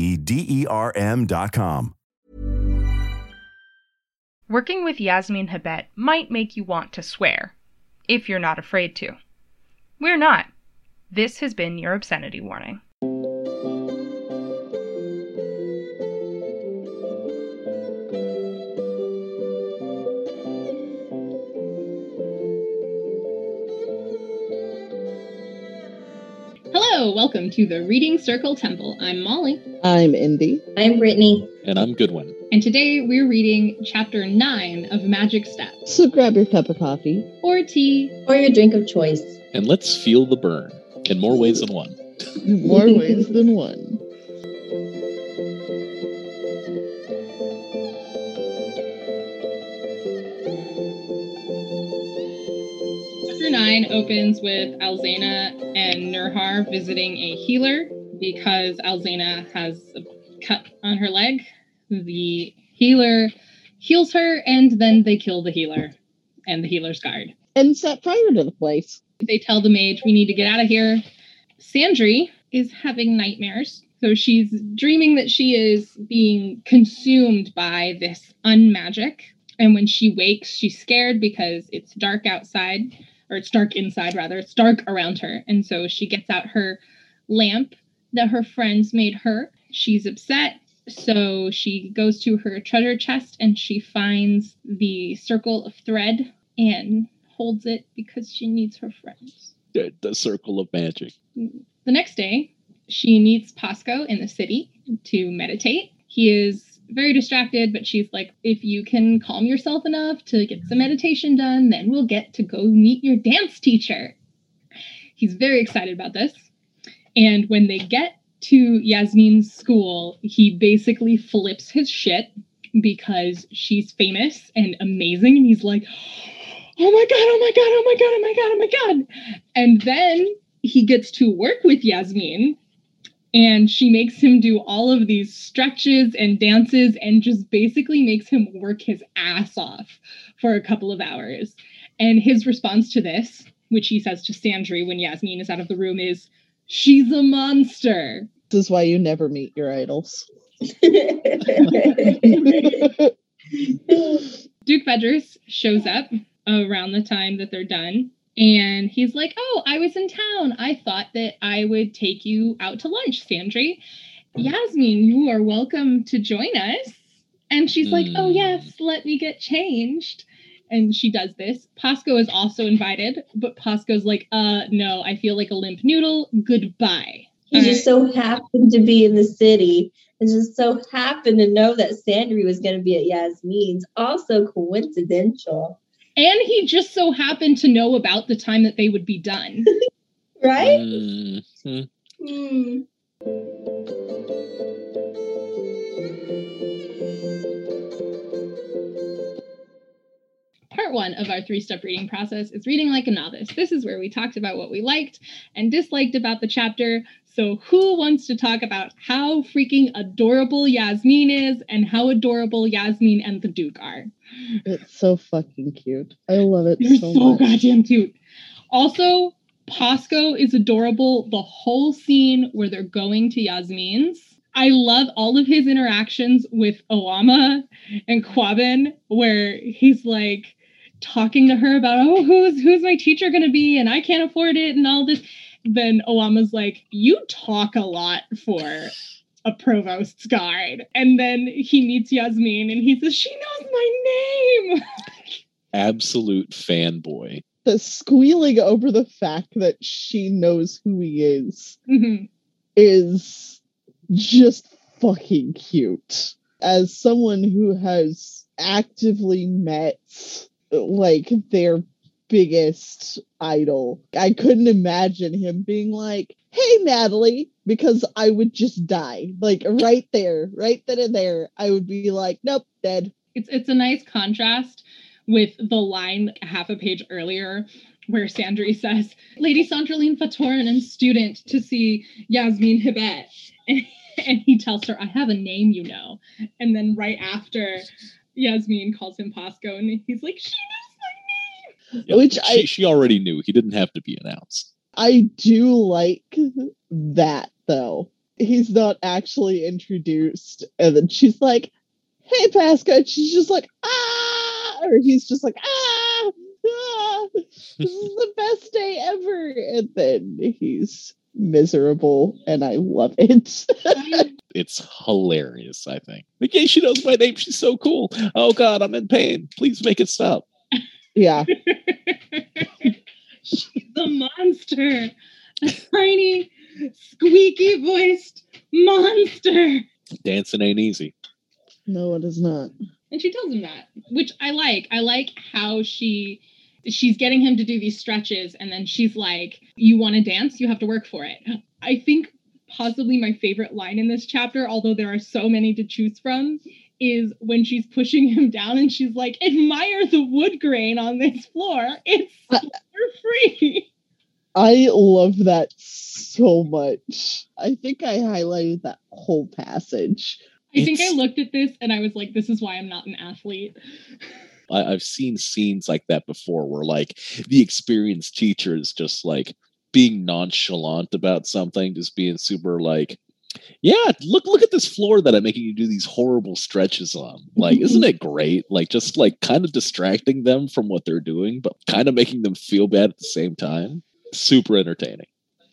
D E R M.com. Working with Yasmin Hebet might make you want to swear, if you're not afraid to. We're not. This has been your obscenity warning. Hello, welcome to the Reading Circle Temple. I'm Molly, I'm Indy. I'm Brittany. And I'm Goodwin. and today we're reading chapter 9 of Magic Steps, So grab your cup of coffee. or tea. Or your drink of choice. And let's feel the burn in more ways than one. More ways than one. 9 opens with Alzena and Nurhar visiting a healer because Alzena has a cut on her leg. The healer heals her, and then they kill the healer and the healer's guard. And set fire to the place. They tell the mage, we need to get out of here. Sandry is having nightmares. So she's dreaming that she is being consumed by this unmagic. And when she wakes, she's scared because it's dark outside, or it's dark inside, rather. It's dark around her. And so she gets out her lamp that her friends made her. She's upset. So she goes to her treasure chest and she finds the circle of thread and holds it because she needs her friends. The the circle of magic. The next day, she meets Pasco in the city to meditate. He is very distracted, but she's like, if you can calm yourself enough to get some meditation done, then we'll get to go meet your dance teacher. He's very excited about this. And when they get to Yasmin's school, he basically flips his shit because she's famous and amazing. And he's like, oh my God, oh my God, oh my God, oh my God, oh my God. And then he gets to work with Yasmin and she makes him do all of these stretches and dances and just basically makes him work his ass off for a couple of hours. And his response to this, which he says to Sandry when Yasmin is out of the room, is, She's a monster. This is why you never meet your idols. Duke Vedris shows up around the time that they're done. And he's like, Oh, I was in town. I thought that I would take you out to lunch, Sandry. Yasmin, you are welcome to join us. And she's like, Oh, Mm. yes, let me get changed. And she does this. Pasco is also invited, but Pasco's like, Uh, no, I feel like a limp noodle. Goodbye. he just so happened to be in the city and just so happened to know that Sandry was going to be at Yasmin's. Also coincidental, And he just so happened to know about the time that they would be done. right? Mhm. Hmm. Part one one of our three step reading process is reading like a novice. This is where we talked about what we liked and disliked about the chapter. So, who wants to talk about how freaking adorable Yasmin is and how adorable Yasmin and the Duke are? It's so fucking cute. I love it They're so, so goddamn cute. Also, Pasco is adorable the whole scene where they're going to Yasmin's. I love all of his interactions with Oama and Quabin, where he's like talking to her about, oh, who's who's my teacher gonna be, and I can't afford it, and all this. Then Oama's like, you talk a lot for a provost's guard, and then he meets Yasmin, and he says, she knows my name. Absolute fanboy. The squealing over the fact that she knows who he is Mhm. is just fucking cute. As someone who has actively met like their biggest idol, I couldn't imagine him being like, Hey Natalie, because I would just die. Like right there, right then and there, I would be like, Nope, dead. it's it's a nice contrast with the line half a page earlier where Sandry says, Lady Sandrilene fa Toren and student to see Yasmin Hebet. And, and he tells her, I have a name, you know. And then right after Yasmin calls him Pasco and he's like, She knows. Yeah, Which she, I- she already knew. He didn't have to be announced. I do like that though. He's not actually introduced, and then she's like, "Hey, Pasco," and she's just like, "Ah," or he's just like, "Ah, ah this is the best day ever," and then he's miserable, and I love it. It's hilarious, I think. Like, yeah, she knows my name. She's so cool. Oh God, I'm in pain. Please make it stop. Yeah, She's a monster. A tiny, squeaky voiced monster. Dancing ain't easy. no, it is not. And she tells him that, which I like. I like how she she's getting him to do these stretches and then she's like, "You want to dance? You have to work for it." I think possibly my favorite line in this chapter, although there are so many to choose from, is when she's pushing him down and she's like, "Admire the wood grain on this floor. It's uh, for free." I love that so much. I think I highlighted that whole passage. I think I looked at this and I was like, "This is why I'm not an athlete." I've seen scenes like that before where like the experienced teacher is just like being nonchalant about something, just being super like, yeah, look look at this floor that I'm making you do these horrible stretches on. Like, isn't mm-hmm. it great? Like just like kind of distracting them from what they're doing, but kind of making them feel bad at the same time. Super entertaining.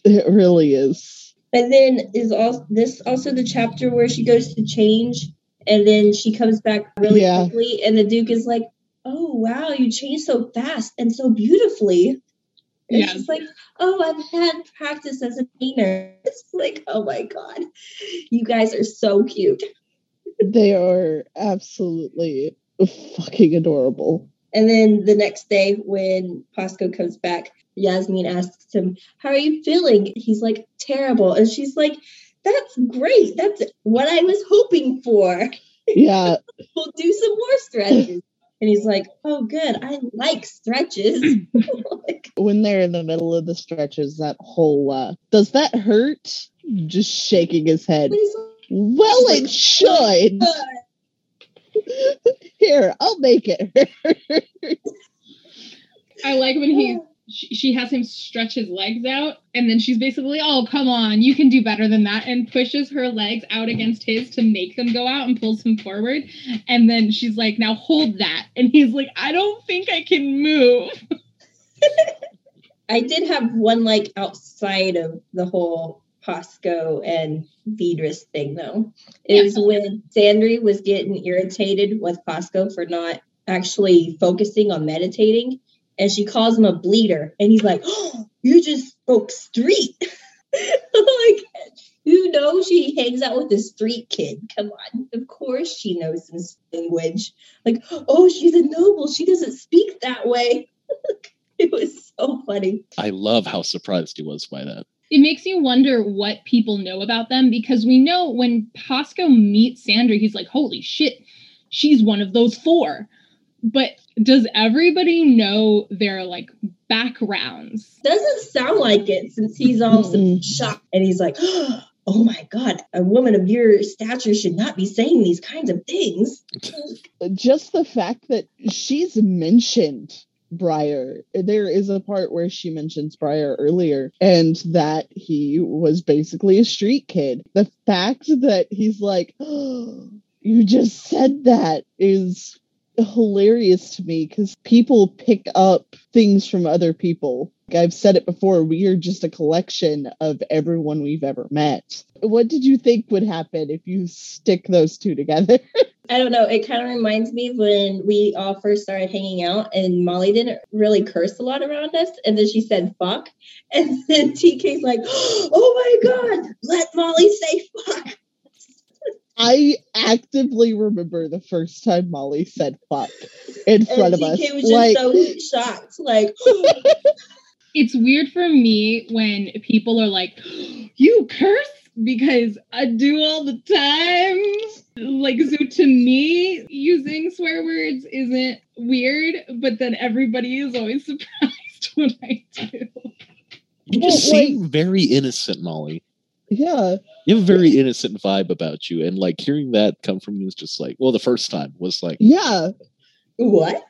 It really is. And then is also this also the chapter where she goes to change and then she comes back really Yeah. quickly and the Duke is like, Oh wow, you changed so fast and so beautifully. And Yes. she's like, Oh, I've had practice as a painter. It's like, oh my God. You guys are so cute. They are absolutely fucking adorable. And then the next day when Pasco comes back, Yasmin asks him, How are you feeling? He's like, Terrible. And she's like, That's great. That's what I was hoping for. Yeah, We'll do some more stretches. And he's like, Oh, good. I like stretches. Like, when they're in the middle of the stretches, that whole uh does that hurt? Just shaking his head. he's Well, it should. Here, I'll make it hurt. I like when he she, she has him stretch his legs out and then she's basically oh come on you can do better than that and pushes her legs out against his to make them go out and pulls him forward and then she's like now hold that and he's like i don't think i can move I did have one like outside of the whole Pasco and Vedris thing though. It Yeah. was when Sandry was getting irritated with Pasco for not actually focusing on meditating. And she calls him a bleeder. And he's like, oh, you just spoke street. like, who knows she hangs out with a street kid? Come on. Of course she knows some language. Like, oh, she's a noble. She doesn't speak that way. it was so funny. I love how surprised he was by that. it makes you wonder what people know about them because we know when Pasco meets Sandry, he's like, holy shit, she's one of those four. But does everybody know their like backgrounds? Doesn't sound like it since he's all Mm-mm. shocked and he's like, oh my God, a woman of your stature should not be saying these kinds of things. just the fact that she's mentioned Briar. There is a part where she mentions Briar earlier, and that he was basically a street kid. The fact that he's like, oh, you just said that is hilarious to me because people pick up things from other people. I've said it before, we are just a collection of everyone we've ever met. What did you think would happen if you stick those two together? I don't know. It kind of reminds me of when we all first started hanging out and Molly didn't really curse a lot around us. And then she said fuck. And then TK's like, oh my God, let Molly say fuck. I actively remember the first time Molly said fuck in front of us. TK was just Like, so shocked. Like, It's weird for me when people are like, you curse because I do all the time. Like, so to me, using swear words isn't weird, but then everybody is always surprised when I do. You just Well, like- seem very innocent, Molly. Yeah, You have a very innocent vibe about you, and like hearing that come from you is just like, well, the first time was like, yeah. what?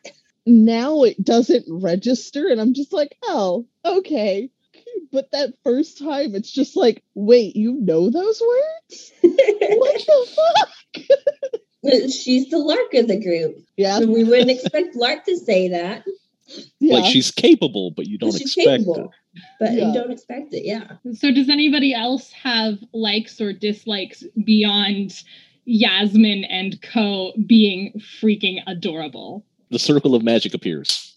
Now it doesn't register, and I'm just like, oh, okay. But that first time, it's just like, wait, you know those words? What the fuck? She's the Lark of the group. Yeah, We wouldn't expect Lark to say that. yeah. like she's capable, but you don't She's expect capable, it. But Yeah. you don't expect it. Yeah. So, does anybody else have likes or dislikes beyond Yasmin and Co being freaking adorable? The circle of magic appears.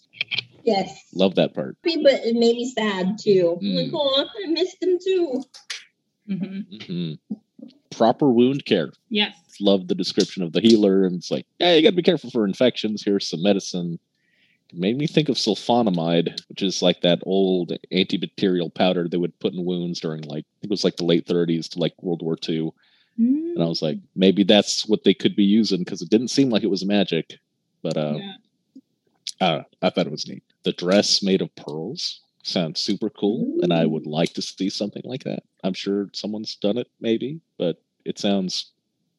Yes. Love that part. Happy, But it made me sad too. I'm Like, Mm. oh, I missed him too. hmm hmm Proper wound care. Yes. Love the description of the healer, and it's like, hey, you got to be careful for infections. Here's some medicine. Made me think of sulfonamide, which is like that old antibacterial powder they would put in wounds during like I think it was like the late 30s to like World War II. And I was like, maybe that's what they could be using because it didn't seem like it was magic. But uh, Yeah. I. I thought it was neat. The dress made of pearls sounds super cool, and I would like to see something like that. I'm sure someone's done it, maybe, but it sounds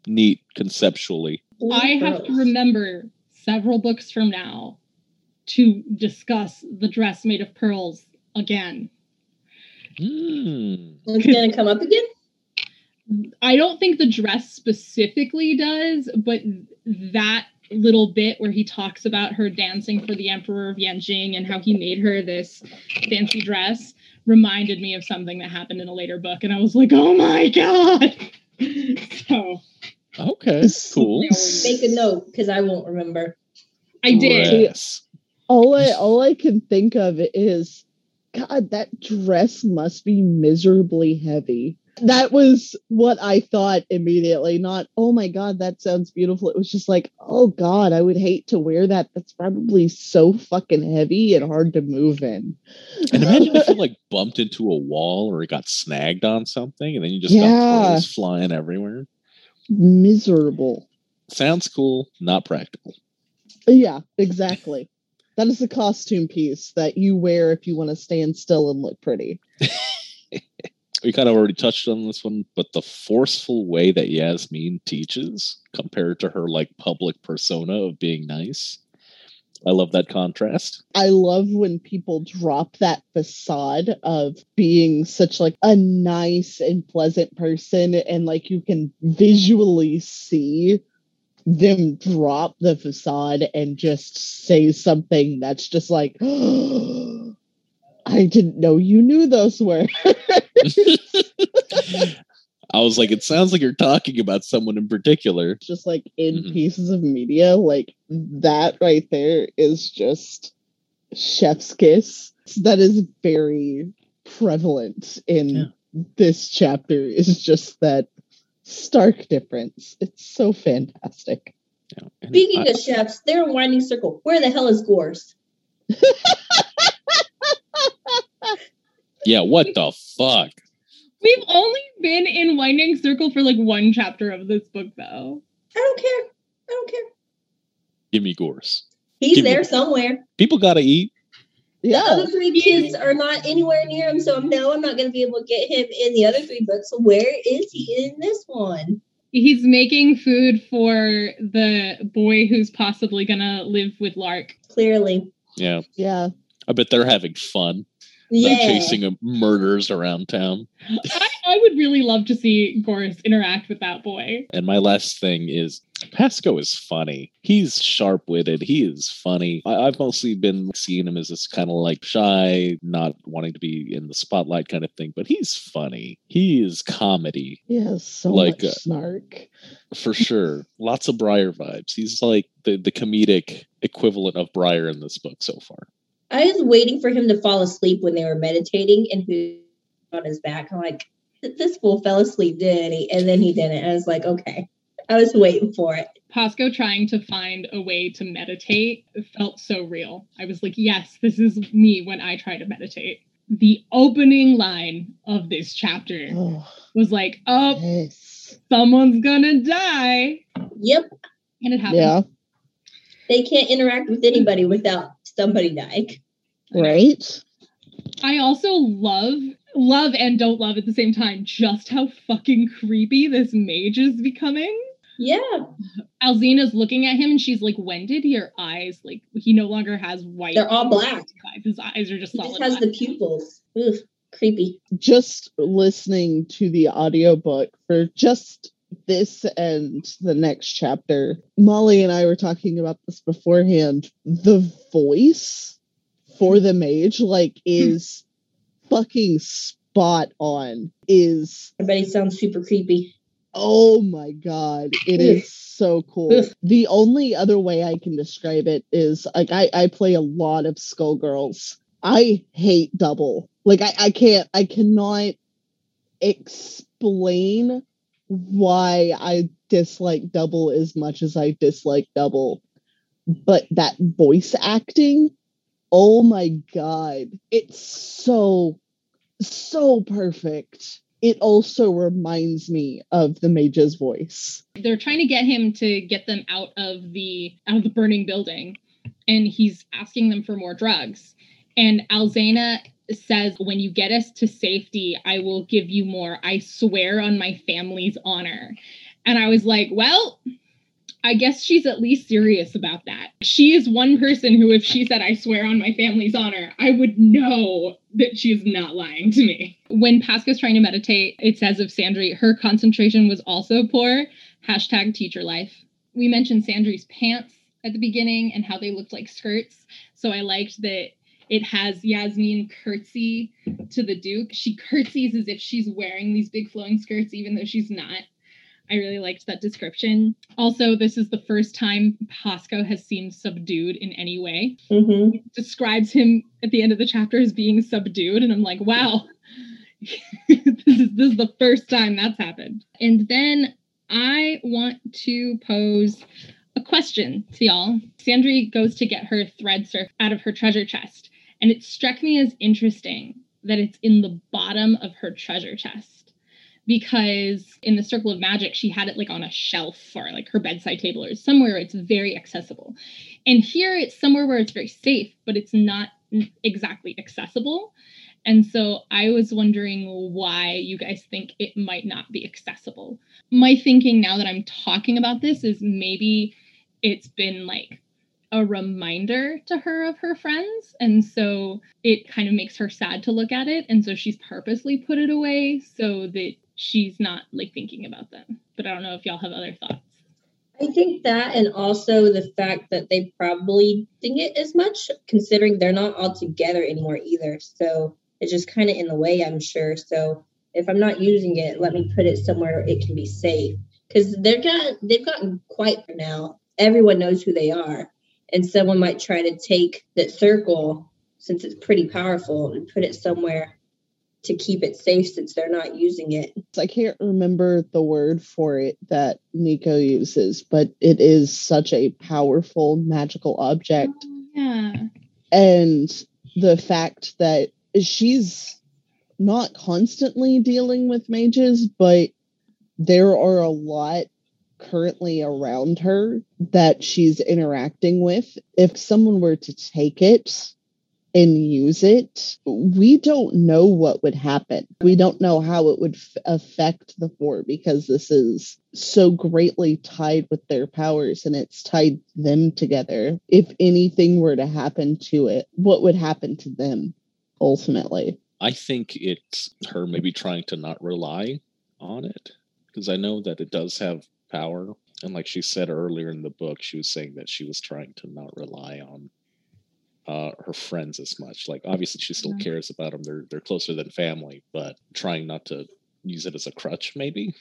neat conceptually. I have to remember several books from now to discuss the dress made of pearls again. Hmm. It's gonna come up again. I don't think the dress specifically does, but that little bit where he talks about her dancing for the Emperor of Yanjing and how he made her this fancy dress reminded me of something that happened in a later book. And I was like, oh my God. so Okay. Cool. Make a note because I won't remember. I did. Dress. All I all I can think of is, God, that dress must be miserably heavy. That was what I thought immediately. Not, oh my God, that sounds beautiful. It was just like, oh God, I would hate to wear that. That's probably so fucking heavy and hard to move in. And imagine if you like bumped into a wall or it got snagged on something, and then you just Yeah. got pearls flying everywhere. Miserable. Sounds cool, not practical. Yeah, exactly. That is a costume piece that you wear if you want to stand still and look pretty. we kind of already touched on this one, but the forceful way that Yasmin teaches compared to her like public persona of being nice. I love that contrast. I love when people drop that facade of being such like a nice and pleasant person and like you can visually see them drop the facade and just say something that's just like I didn't know you knew those words. I was like, it sounds like you're talking about someone in particular. just like in Mhm. pieces of media like that right there is just chef's kiss that is very prevalent in Yeah. this chapter is just that stark difference it's so fantastic You know, and Speaking I- of chefs, they're in Winding Circle. Where the hell is Gorse? yeah, what the fuck? We've only been in Winding Circle for like one chapter of this book, though. I don't care. I don't care. Give me Gorse. He's Give me- there somewhere. People got to eat. The Yeah. other three kids are not anywhere near him, so no, I'm not going to be able to get him in the other three books. So where is he in this one? He's making food for the boy who's possibly gonna live with Lark. Clearly, Yeah. Yeah. I bet they're having fun. They're chasing murders around town. I, I would really love to see Gorse interact with that boy. And my last thing is Pasco is funny. He's sharp witted. He is funny. I, I've mostly been seeing him as this kind of like shy, not wanting to be in the spotlight kind of thing, but he's funny. He is comedy He has so Like, much uh, snark. for sure. Lots of Briar vibes. He's like the, the comedic equivalent of Briar in this book so far. I was waiting for him to fall asleep when they were meditating and he on his back. I'm like, this fool fell asleep, didn't he? And then he didn't. I was like, okay. I was waiting for it. Pasco trying to find a way to meditate felt so real. I was like, yes, this is me when I try to meditate. The opening line of this chapter Oh, was like, oh, yes. someone's gonna die. Yep. And it happened. Yeah. They can't interact with anybody without somebody dying. Right? I also love, love and don't love at the same time just how fucking creepy this mage is becoming. Yeah. Alzena's looking at him and she's like, when did your eyes, like, he no longer has white. They're all black. His eyes are just He solid. just has black. the pupils. Ugh, creepy. Just listening to the audiobook for just this and the next chapter. Molly and I were talking about this beforehand. The voice for the mage, like, is fucking spot on. Is I bet he sounds super creepy. Oh my god, it is so cool. The only other way I can describe it is like I, I play a lot of Skullgirls. I hate double. Like I, I can't I cannot explain why I dislike double as much as I dislike double. But that voice acting, oh my god, it's so so perfect. It also reminds me of the mage's voice. they're trying to get him to get them out of the out of the burning building and he's asking them for more drugs and alzena says when you get us to safety i will give you more i swear on my family's honor and i was like well I guess she's at least serious about that. She is one person who, if she said, I swear on my family's honor, I would know that she is not lying to me. When Pasco's trying to meditate, it says of Sandry, her concentration was also poor. Hashtag teacher life. We mentioned Sandry's pants at the beginning and how they looked like skirts. So I liked that it has Yasmin curtsy to the Duke. She curtsies as if she's wearing these big flowing skirts, even though she's not. I really liked that description. Also, this is the first time Pasco has seemed subdued in any way. Mm-hmm. Describes him at the end of the chapter as being subdued, and I'm like, wow, this is this is the first time that's happened. And then I want to pose a question to y'all. Sandry goes to get her thread surf out of her treasure chest, and it struck me as interesting that it's in the bottom of her treasure chest because in the circle of magic she had it like on a shelf or like her bedside table or somewhere it's very accessible. And here it's somewhere where it's very safe but it's not exactly accessible. And so i was wondering why you guys think it might not be accessible. My thinking now that i'm talking about this is maybe it's been like a reminder to her of her friends and so it kind of makes her sad to look at it and so she's purposely put it away so that she's not like thinking about them but i don't know if y'all have other thoughts I think that, and also the fact that they probably didn't as much, considering they're not all together anymore either. So it's just kind of in the way, I'm sure. So if I'm not using it, let me put it somewhere it can be safe, because they're got they've gotten quite now. Everyone knows who they are, and someone might try to take that circle since it's pretty powerful and put it somewhere to keep it safe since they're not using it. I can't remember the word for it that Niko uses, but it is such a powerful magical object. Oh, yeah And the fact that she's not constantly dealing with mages, but there are a lot currently around her that she's interacting with, if someone were to take it and use it, we don't know what would happen. We don't know how it would f- affect the four because this is so greatly tied with their powers and it's tied them together. If anything were to happen to it, what would happen to them ultimately? I think it's her maybe trying to not rely on it because I know that it does have power. And like she said earlier in the book, she was saying that she was trying to not rely on uh, her friends as much. Like obviously she still Mhm. cares about them. They're they're closer than family, but trying not to use it as a crutch maybe.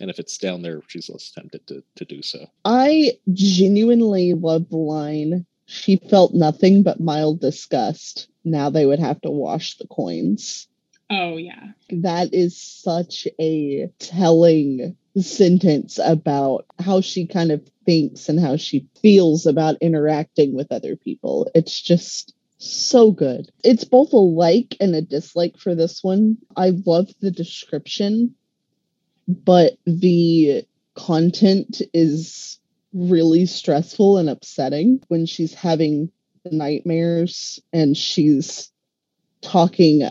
And if it's down there, she's less tempted to, to do so. I genuinely love the line. She felt nothing but mild disgust. Now they would have to wash the coins. Oh yeah. That is such a telling sentence about how she kind of thinks and how she feels about interacting with other people. It's just so good. It's both a like and a dislike for this one. I love the description, but the content is really stressful and upsetting when she's having nightmares and she's talking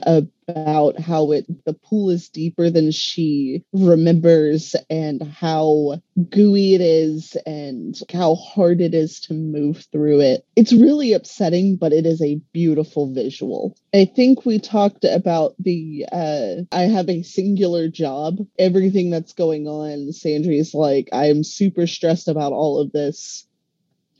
about how it the pool is deeper than she remembers and how gooey it is and how hard it is to move through it. It's really upsetting, but it is a beautiful visual. I think we talked about the uh I have a singular job. Everything that's going on, Sandry's like, I'm super stressed about all of this.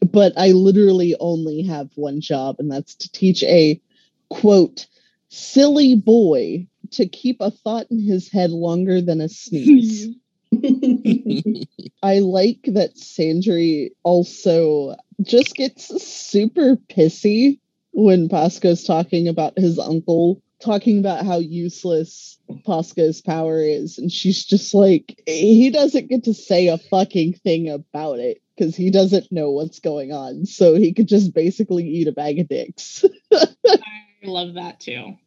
But I literally only have one job, and that's to teach a quote silly boy to keep a thought in his head longer than a sneeze. I like that Sandry also just gets super pissy when Pasco's talking about his uncle, talking about how useless Pasco's power is. And she's just like, he doesn't get to say a fucking thing about it because he doesn't know what's going on. So he could just basically eat a bag of dicks. I love that too.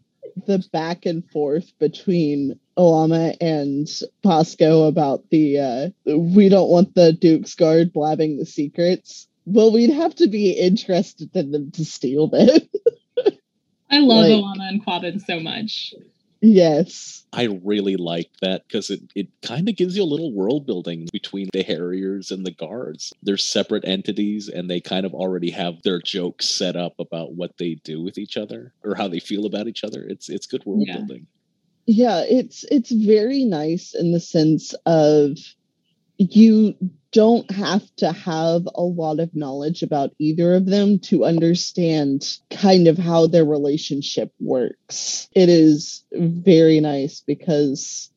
The back and forth between Oama and Pasco about the uh we don't want the Duke's guard blabbing the secrets. Well, we'd have to be interested in them to steal them. I love Like- Oama and Quabbin so much. Yes. I really like that because it, it kind of gives you a little world building between the Harriers and the guards. They're separate entities and they kind of already have their jokes set up about what they do with each other or how they feel about each other. It's it's good world Yeah. building. Yeah, it's it's very nice in the sense of you don't have to have a lot of knowledge about either of them to understand kind of how their relationship works. It is very nice because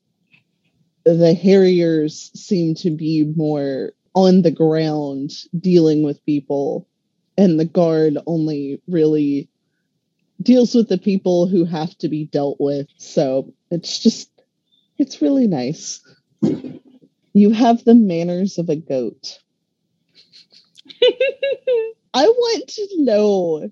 the Harriers seem to be more on the ground dealing with people, and the guard only really deals with the people who have to be dealt with. So it's just, it's really nice. You have the manners of a goat. I want to know,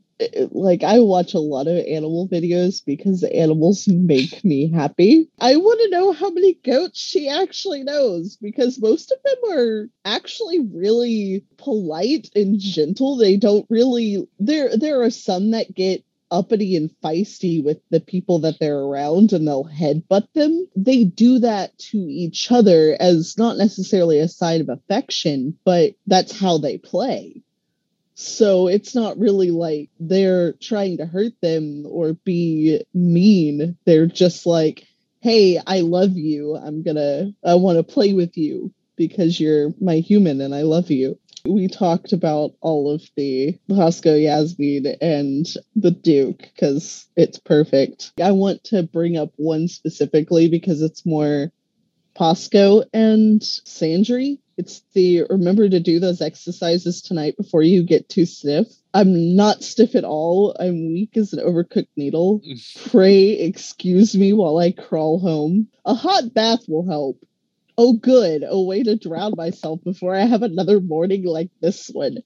like, I watch a lot of animal videos because animals make me happy. I want to know how many goats she actually knows because most of them are actually really polite and gentle. They don't really, there, there are some that get uppity and feisty with the people that they're around and they'll headbutt them. They do that to each other as not necessarily a sign of affection, but that's how they play. So it's not really like they're trying to hurt them or be mean. They're just like, hey, I love you. I'm gonna, I wanna play with you because you're my human and I love you. We talked about all of the Pasco Yasmin and the Duke because it's perfect. I want to bring up one specifically because it's more Pasco and Sandry. It's the remember to do those exercises tonight before you get too stiff. I'm not stiff at all. I'm weak as an overcooked needle. Pray excuse me while I crawl home. A hot bath will help. Oh, good. A way to drown myself before I have another morning like this one.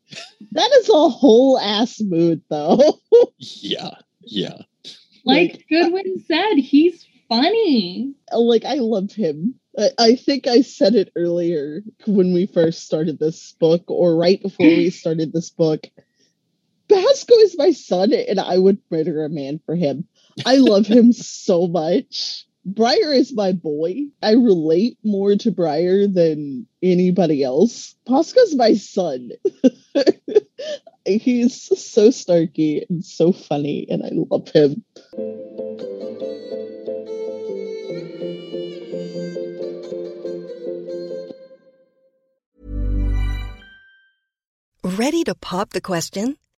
That is a whole ass mood, though. Yeah. Yeah. Like Like, Goodwin said, he's funny. Like I love him. I, I think I said it earlier when we first started this book, or right before we started this book. Pasco is my son, and I would murder a man for him. I love him so much. Briar is my boy. I relate more to Briar than anybody else. Pasco's my son. He's so snarky and so funny, and I love him. Ready to pop the question?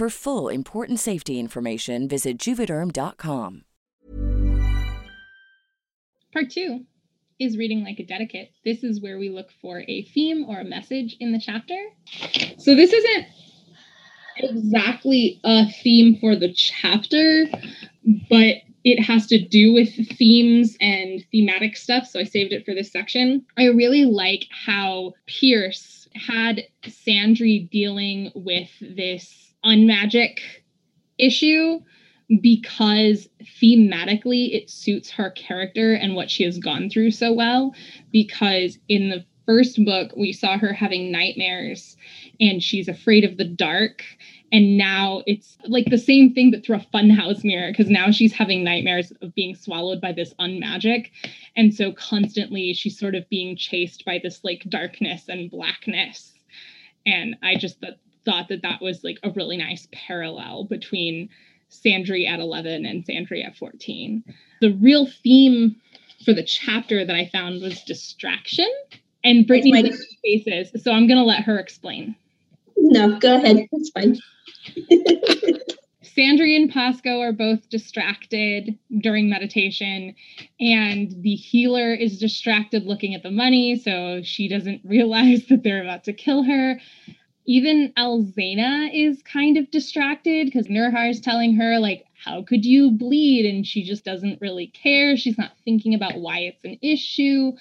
For full important safety information, visit juvederm.com. Part two is reading like a dedicate. This is where we look for a theme or a message in the chapter. So this isn't exactly a theme for the chapter, but it has to do with themes and thematic stuff. So I saved it for this section. I really like how Pierce had Sandry dealing with this unmagic issue because thematically it suits her character and what she has gone through so well. Because in the first book, we saw her having nightmares and she's afraid of the dark. And now it's like the same thing, but through a funhouse mirror, because now she's having nightmares of being swallowed by this unmagic. And so constantly she's sort of being chased by this like darkness and blackness. And I just th- thought that that was like a really nice parallel between Sandry at 11 and Sandry at 14. The real theme for the chapter that I found was distraction. And Brittany my- faces, so I'm gonna let her explain. No, go ahead. That's fine. Sandry and Pasco are both distracted during meditation, and the healer is distracted looking at the money, so she doesn't realize that they're about to kill her. Even Alzena is kind of distracted because Nurhar is telling her, like, how could you bleed? And she just doesn't really care. She's not thinking about why it's an issue.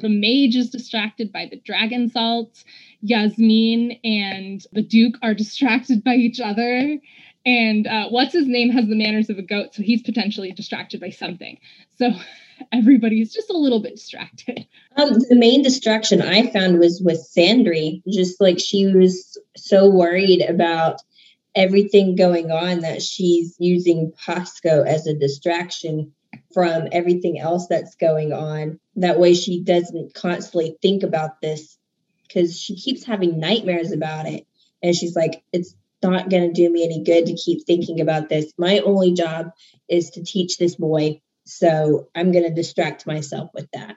The mage is distracted by the dragon salt. Yasmin and the Duke are distracted by each other. And uh, what's his name has the manners of a goat, so he's potentially distracted by something. So everybody's just a little bit distracted. Um, the main distraction I found was with Sandry. Just like she was so worried about everything going on that she's using Pasco as a distraction from everything else that's going on. That way she doesn't constantly think about this because she keeps having nightmares about it. And she's like, it's not going to do me any good to keep thinking about this. My only job is to teach this boy. So I'm going to distract myself with that.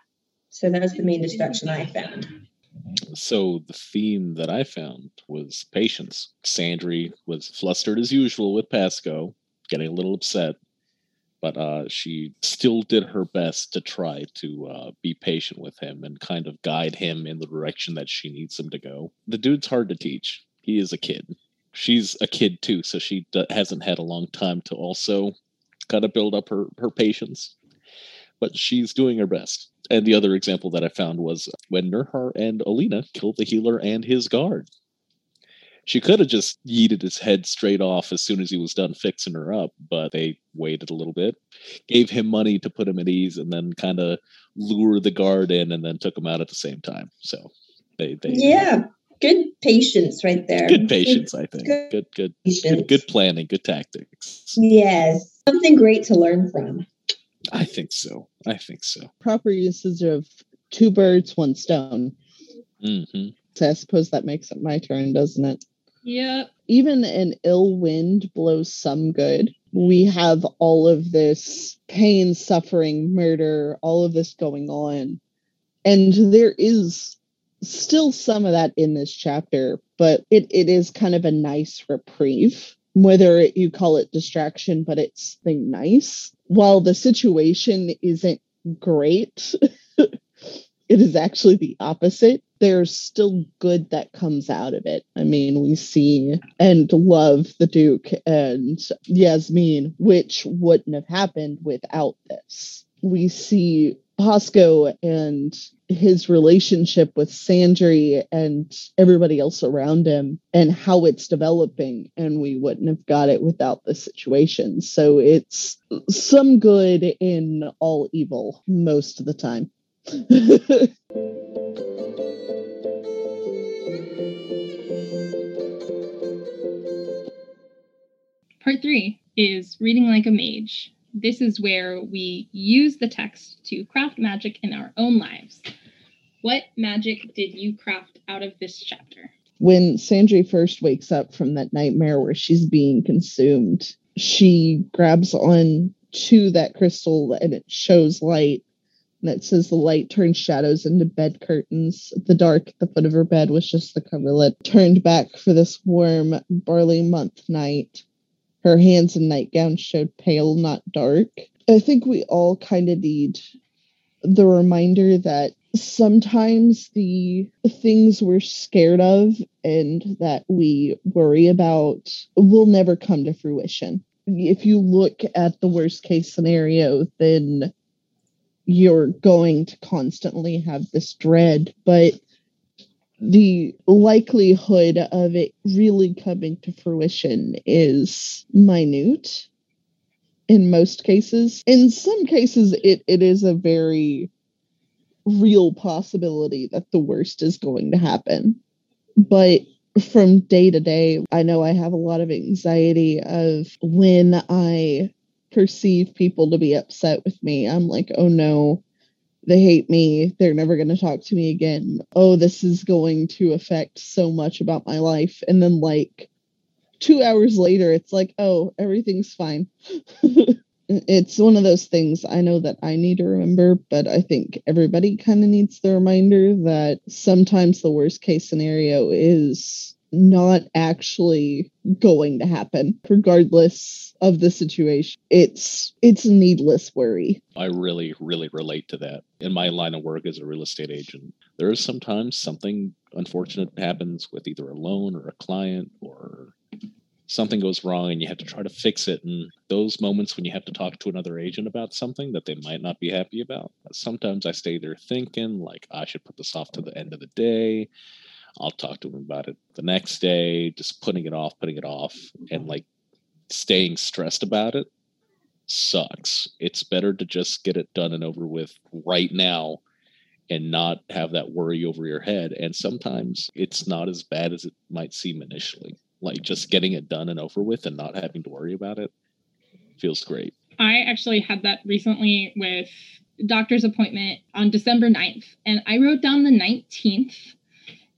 So that was the main distraction I found. So the theme that I found was patience. Sandry was flustered as usual with Pasco, getting a little upset, but uh, she still did her best to try to uh, be patient with him and kind of guide him in the direction that she needs him to go. The dude's hard to teach. He is a kid. She's a kid too, so she d- hasn't had a long time to also kind of build up her her patience. But she's doing her best. And the other example that I found was when Nurhar and Alzena killed the healer and his guard. She could have just yeeted his head straight off as soon as he was done fixing her up, but they waited a little bit, gave him money to put him at ease, and then kind of lure the guard in and then took him out at the same time. So they, they Yeah, good patience right there. good patience, I think. Good Good, good, good, good planning, good tactics. Yes, something great to learn from. I think so. I think so. Proper uses of two birds, one stone. hmm So I suppose that makes it my turn, doesn't it? Yep. even an ill wind blows some good. We have all of this pain, suffering, murder, all of this going on. And there is still some of that in this chapter, but it, it is kind of a nice reprieve. Whether you call it distraction, but it's something nice. While the situation isn't great, it is actually the opposite. There's still good that comes out of it. I mean, we see and love the Duke and Yasmin, which wouldn't have happened without this. We see Pasco and his relationship with Sandry and everybody else around him and how it's developing, and we wouldn't have got it without the situation. So it's some good in all evil most of the time. Part three is reading like a mage. This is where we use the text to craft magic in our own lives. What magic did you craft out of this chapter? when Sandry first wakes up from that nightmare where she's being consumed, she grabs on to that crystal and it shows light. And it says the light turns shadows into bed curtains. The dark at the foot of her bed was just the coverlet. Turned back for this warm barley month night. Her hands and nightgown showed pale, not dark. I think we all kind of need the reminder that sometimes the things we're scared of and that we worry about will never come to fruition. If you look at the worst case scenario, then you're going to constantly have this dread, but the likelihood of it really coming to fruition is minute in most cases. In some cases, it, it is a very real possibility that the worst is going to happen. But from day to day, I know I have a lot of anxiety of when I perceive people to be upset with me. I'm like, oh no, they hate me. They're never going to talk to me again. Oh, this is going to affect so much about my life. And then, like, two hours later, it's like, oh, everything's fine. it's one of those things I know that I need to remember, but I think everybody kind of needs the reminder that sometimes the worst case scenario is not actually going to happen regardless of the situation it's it's needless worry I really, really relate to that. In my line of work as a real estate agent, there is sometimes something unfortunate happens with either a loan or a client or something goes wrong and you have to try to fix it. And those moments when you have to talk to another agent about something that they might not be happy about, sometimes I stay there thinking, like, I should put this off to the end of the day. I'll talk to them about it the next day, just putting it off, putting it off. And like staying stressed about it sucks. It's better to just get it done and over with right now and not have that worry over your head. And sometimes it's not as bad as it might seem initially. Like just getting it done and over with and not having to worry about it feels great. I actually had that recently with doctor's appointment on December 9th, and I wrote down the 19th.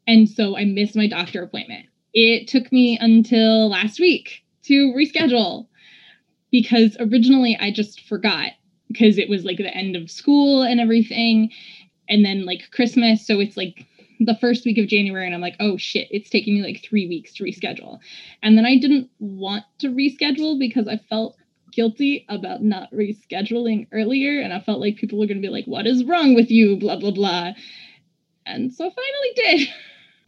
And so I missed my doctor appointment. It took me until last week to reschedule because originally I just forgot because it was like the end of school and everything. And then like Christmas. So it's like the first week of January and I'm like, oh shit, it's taking me like three weeks to reschedule. And then I didn't want to reschedule because I felt guilty about not rescheduling earlier. And I felt like people were going to be like, what is wrong with you? Blah, blah, blah. And so I finally did.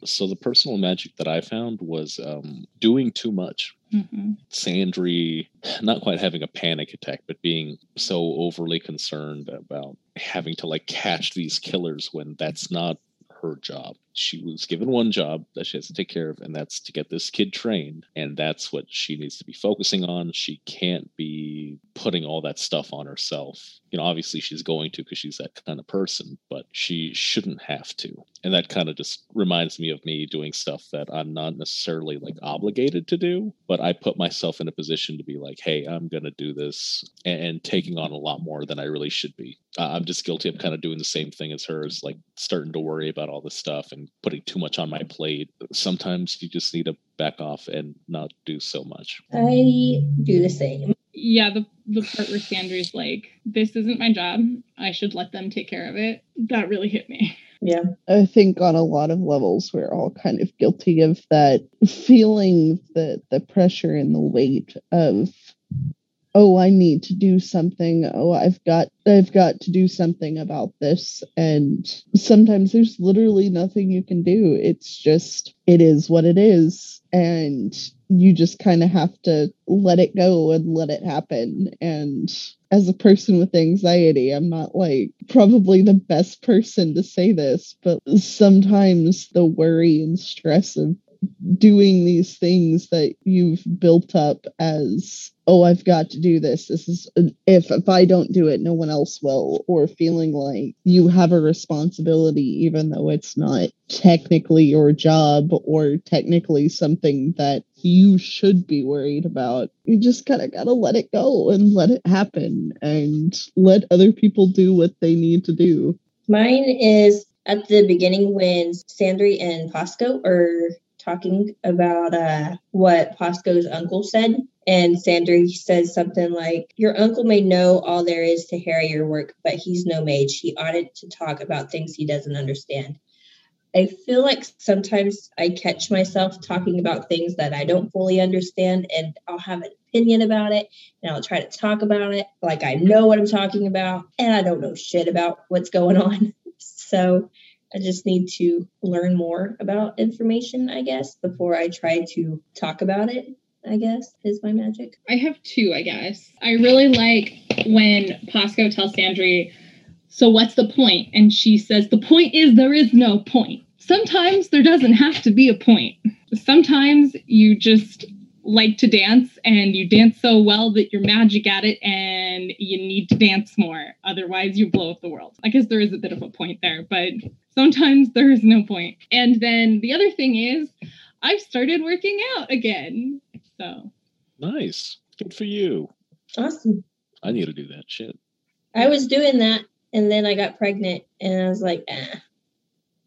So the personal magic that I found was um, doing too much. Mm-hmm. Sandry not quite having a panic attack, but being so overly concerned about having to like catch these killers when that's not her job. She was given one job that she has to take care of, and that's to get this kid trained. And that's what she needs to be focusing on. She can't be putting all that stuff on herself. You know, obviously she's going to because she's that kind of person, but she shouldn't have to. And that kind of just reminds me of me doing stuff that I'm not necessarily like obligated to do, but I put myself in a position to be like, hey, I'm going to do this and, taking on a lot more than I really should be. I'm just guilty of kind of doing the same thing as hers, like starting to worry about all this stuff and putting too much on my plate. Sometimes you just need to back off and not do so much. I do the same. Yeah, the the part where Sandry's like, "This isn't my job. I should let them take care of it." That really hit me. Yeah. I think on a lot of levels we're all kind of guilty of that feeling the the pressure and the weight of oh i need to do something. Oh i've got i've got to do something about this. And sometimes there's literally nothing you can do. It's just it is what it is. And you just kind of have to let it go and let it happen. And as a person with anxiety i'm not like probably the best person to say this but sometimes the worry and stress of doing these things that you've built up as oh i've got to do this. This is if if i don't do it no one else will. Or feeling like you have a responsibility even though it's not technically your job or technically something that you should be worried about. You just kind of got to let it go and let it happen and let other people do what they need to do. Mine is at the beginning when Sandry and Pasco are talking about uh, what Pasco's uncle said. And Sandry says something like, Your uncle may know all there is to Harrier work, but he's no mage. He oughtn't to talk about things he doesn't understand. I feel like sometimes I catch myself talking about things that I don't fully understand, and I'll have an opinion about it, and I'll try to talk about it like I know what I'm talking about, and I don't know shit about what's going on. So I just need to learn more about information, I guess, before I try to talk about it. I guess is my magic. I have two, I guess. I really like when Pasco tells Sandry, So what's the point? And she says, The point is there is no point. Sometimes there doesn't have to be a point. Sometimes you just like to dance and you dance so well that you're magic at it and you need to dance more. Otherwise, you blow up the world. I guess there is a bit of a point there, but sometimes there is no point. And then the other thing is, I've started working out again. So nice. Good for you. Awesome. I need to do that shit. I was doing that and then I got pregnant and I was like, eh.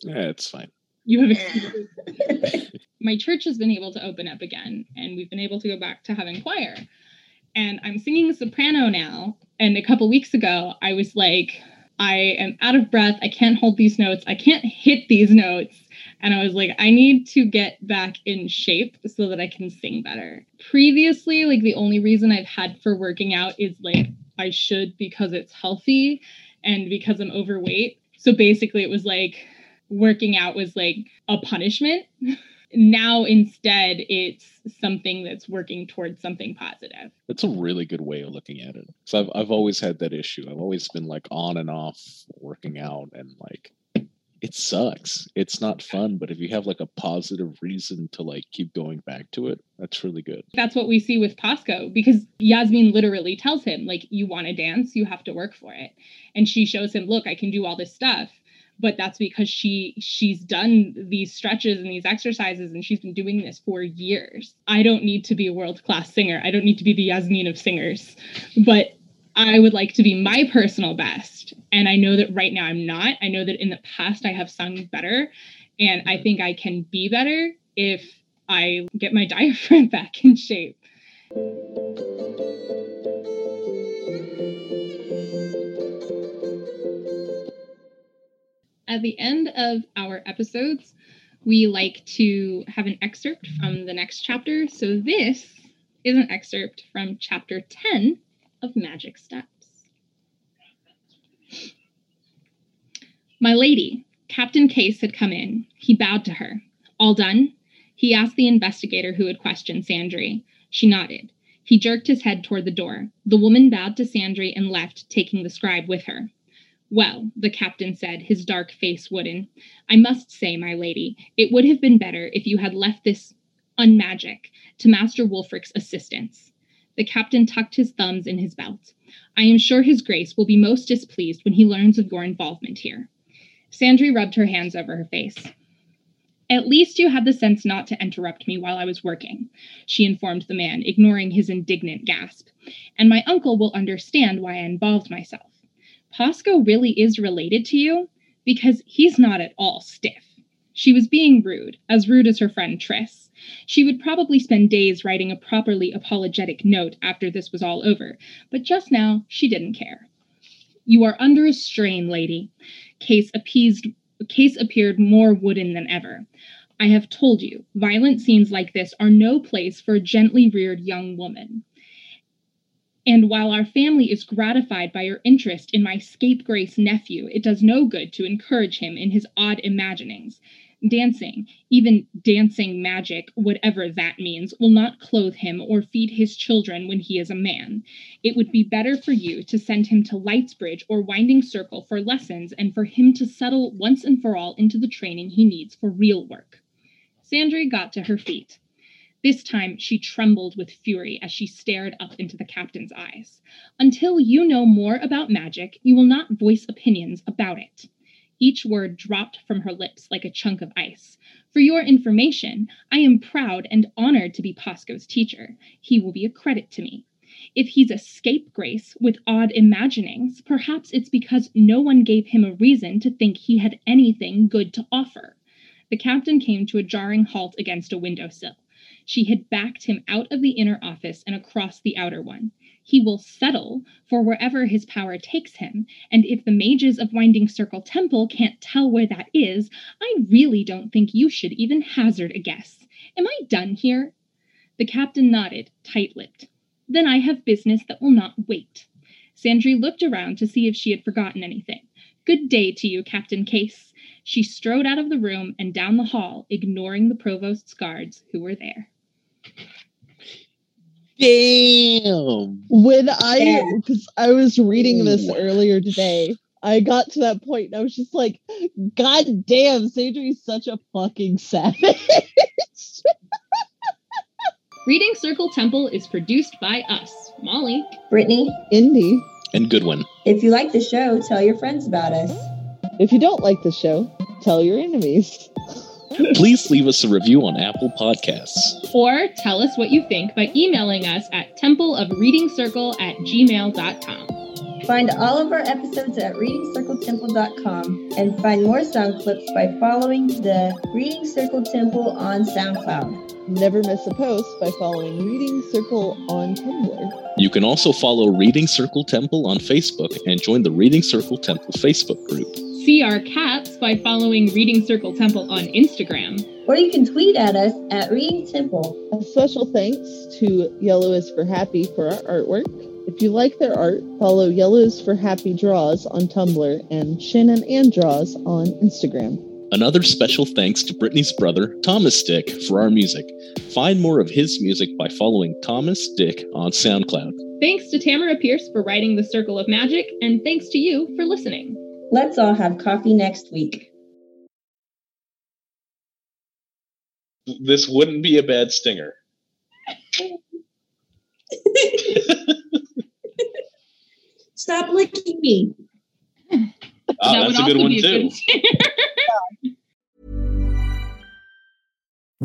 Yeah, it's fine. You have my church has been able to open up again and we've been able to go back to having choir. And I'm singing soprano now. And a couple weeks ago, I was like, I am out of breath. I can't hold these notes. I can't hit these notes. And I was like, I need to get back in shape so that I can sing better. Previously, like the only reason I've had for working out is like I should because it's healthy and because I'm overweight. So basically, it was like working out was like a punishment. now instead it's something that's working towards something positive that's a really good way of looking at it so I've, I've always had that issue i've always been like on and off working out and like it sucks. It's not fun, but if you have like a positive reason to like keep going back to it, that's really good. That's what we see with Pasco because Yasmin literally tells him, like, you want to dance, you have to work for it. And she shows him, look, I can do all this stuff. But that's because she she's done these stretches and these exercises and she's been doing this for years. I don't need to be a world-class singer. I don't need to be the Yasmin of singers. But I would like to be my personal best. And I know that right now I'm not. I know that in the past I have sung better. And I think I can be better if I get my diaphragm back in shape. At the end of our episodes, we like to have an excerpt from the next chapter. So this is an excerpt from chapter 10 of magic steps. My lady, Captain Case had come in. He bowed to her. All done? He asked the investigator who had questioned Sandry. She nodded. He jerked his head toward the door. The woman bowed to Sandry and left, taking the scribe with her. Well, the captain said, his dark face wooden, I must say, my lady, it would have been better if you had left this unmagic to Master Wulfric's assistance. The captain tucked his thumbs in his belt. I am sure his grace will be most displeased when he learns of your involvement here. Sandry rubbed her hands over her face. At least you had the sense not to interrupt me while I was working, she informed the man, ignoring his indignant gasp. And my uncle will understand why I involved myself. Pasco really is related to you? Because he's not at all stiff. She was being rude, as rude as her friend Triss. She would probably spend days writing a properly apologetic note after this was all over, but just now she didn't care. You are under a strain, lady. Case appeased Case appeared more wooden than ever. I have told you, violent scenes like this are no place for a gently reared young woman. And while our family is gratified by your interest in my scapegrace nephew, it does no good to encourage him in his odd imaginings. Dancing, even dancing magic, whatever that means, will not clothe him or feed his children when he is a man. It would be better for you to send him to Lightsbridge or Winding Circle for lessons and for him to settle once and for all into the training he needs for real work. Sandry got to her feet. This time she trembled with fury as she stared up into the captain's eyes. Until you know more about magic, you will not voice opinions about it. Each word dropped from her lips like a chunk of ice. For your information, I am proud and honored to be Pasco's teacher. He will be a credit to me. If he's a scapegrace with odd imaginings, perhaps it's because no one gave him a reason to think he had anything good to offer. The captain came to a jarring halt against a window sill. She had backed him out of the inner office and across the outer one he will settle for wherever his power takes him. And if the mages of Winding Circle Temple can't tell where that is, I really don't think you should even hazard a guess. Am I done here? The captain nodded, tight lipped. Then I have business that will not wait. Sandry looked around to see if she had forgotten anything. Good day to you, Captain Case. She strode out of the room and down the hall, ignoring the provost's guards who were there. Damn. When I, because I was reading this earlier today, I got to that point and I was just like, God damn, Sandry's such a fucking savage. Reading Circle Temple is produced by us, Molly, Brittany, Indy. And Goodwin. If you like the show, tell your friends about us. If you don't like the show, tell your enemies. Please leave us a review on Apple Podcasts. Or tell us what you think by emailing us at templeofreadingcircle at gmail.com. Find all of our episodes at readingcircletemple.com and find more sound clips by following the Reading Circle Temple on SoundCloud. Never miss a post by following Reading Circle on Tumblr. You can also follow Reading Circle Temple on Facebook and join the Reading Circle Temple Facebook group. See our cats by following Reading Circle Temple on Instagram. Or you can tweet at us at Reading Temple. A special thanks to Yellow is for Happy for our artwork. If you like their art, follow Yellows for Happy Draws on Tumblr and Shannon and Draws on Instagram. Another special thanks to Brittany's brother, Thomas Dick, for our music. Find more of his music by following Thomas Dick on SoundCloud. Thanks to Tamora Pierce for writing The Circle of Magic, and thanks to you for listening. Let's all have coffee next week. This wouldn't be a bad stinger. Stop licking me. Oh, that that's a good one, too. Good